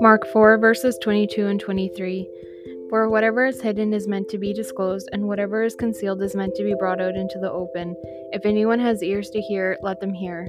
Mark 4, verses 22 and 23. For whatever is hidden is meant to be disclosed, and whatever is concealed is meant to be brought out into the open. If anyone has ears to hear, let them hear.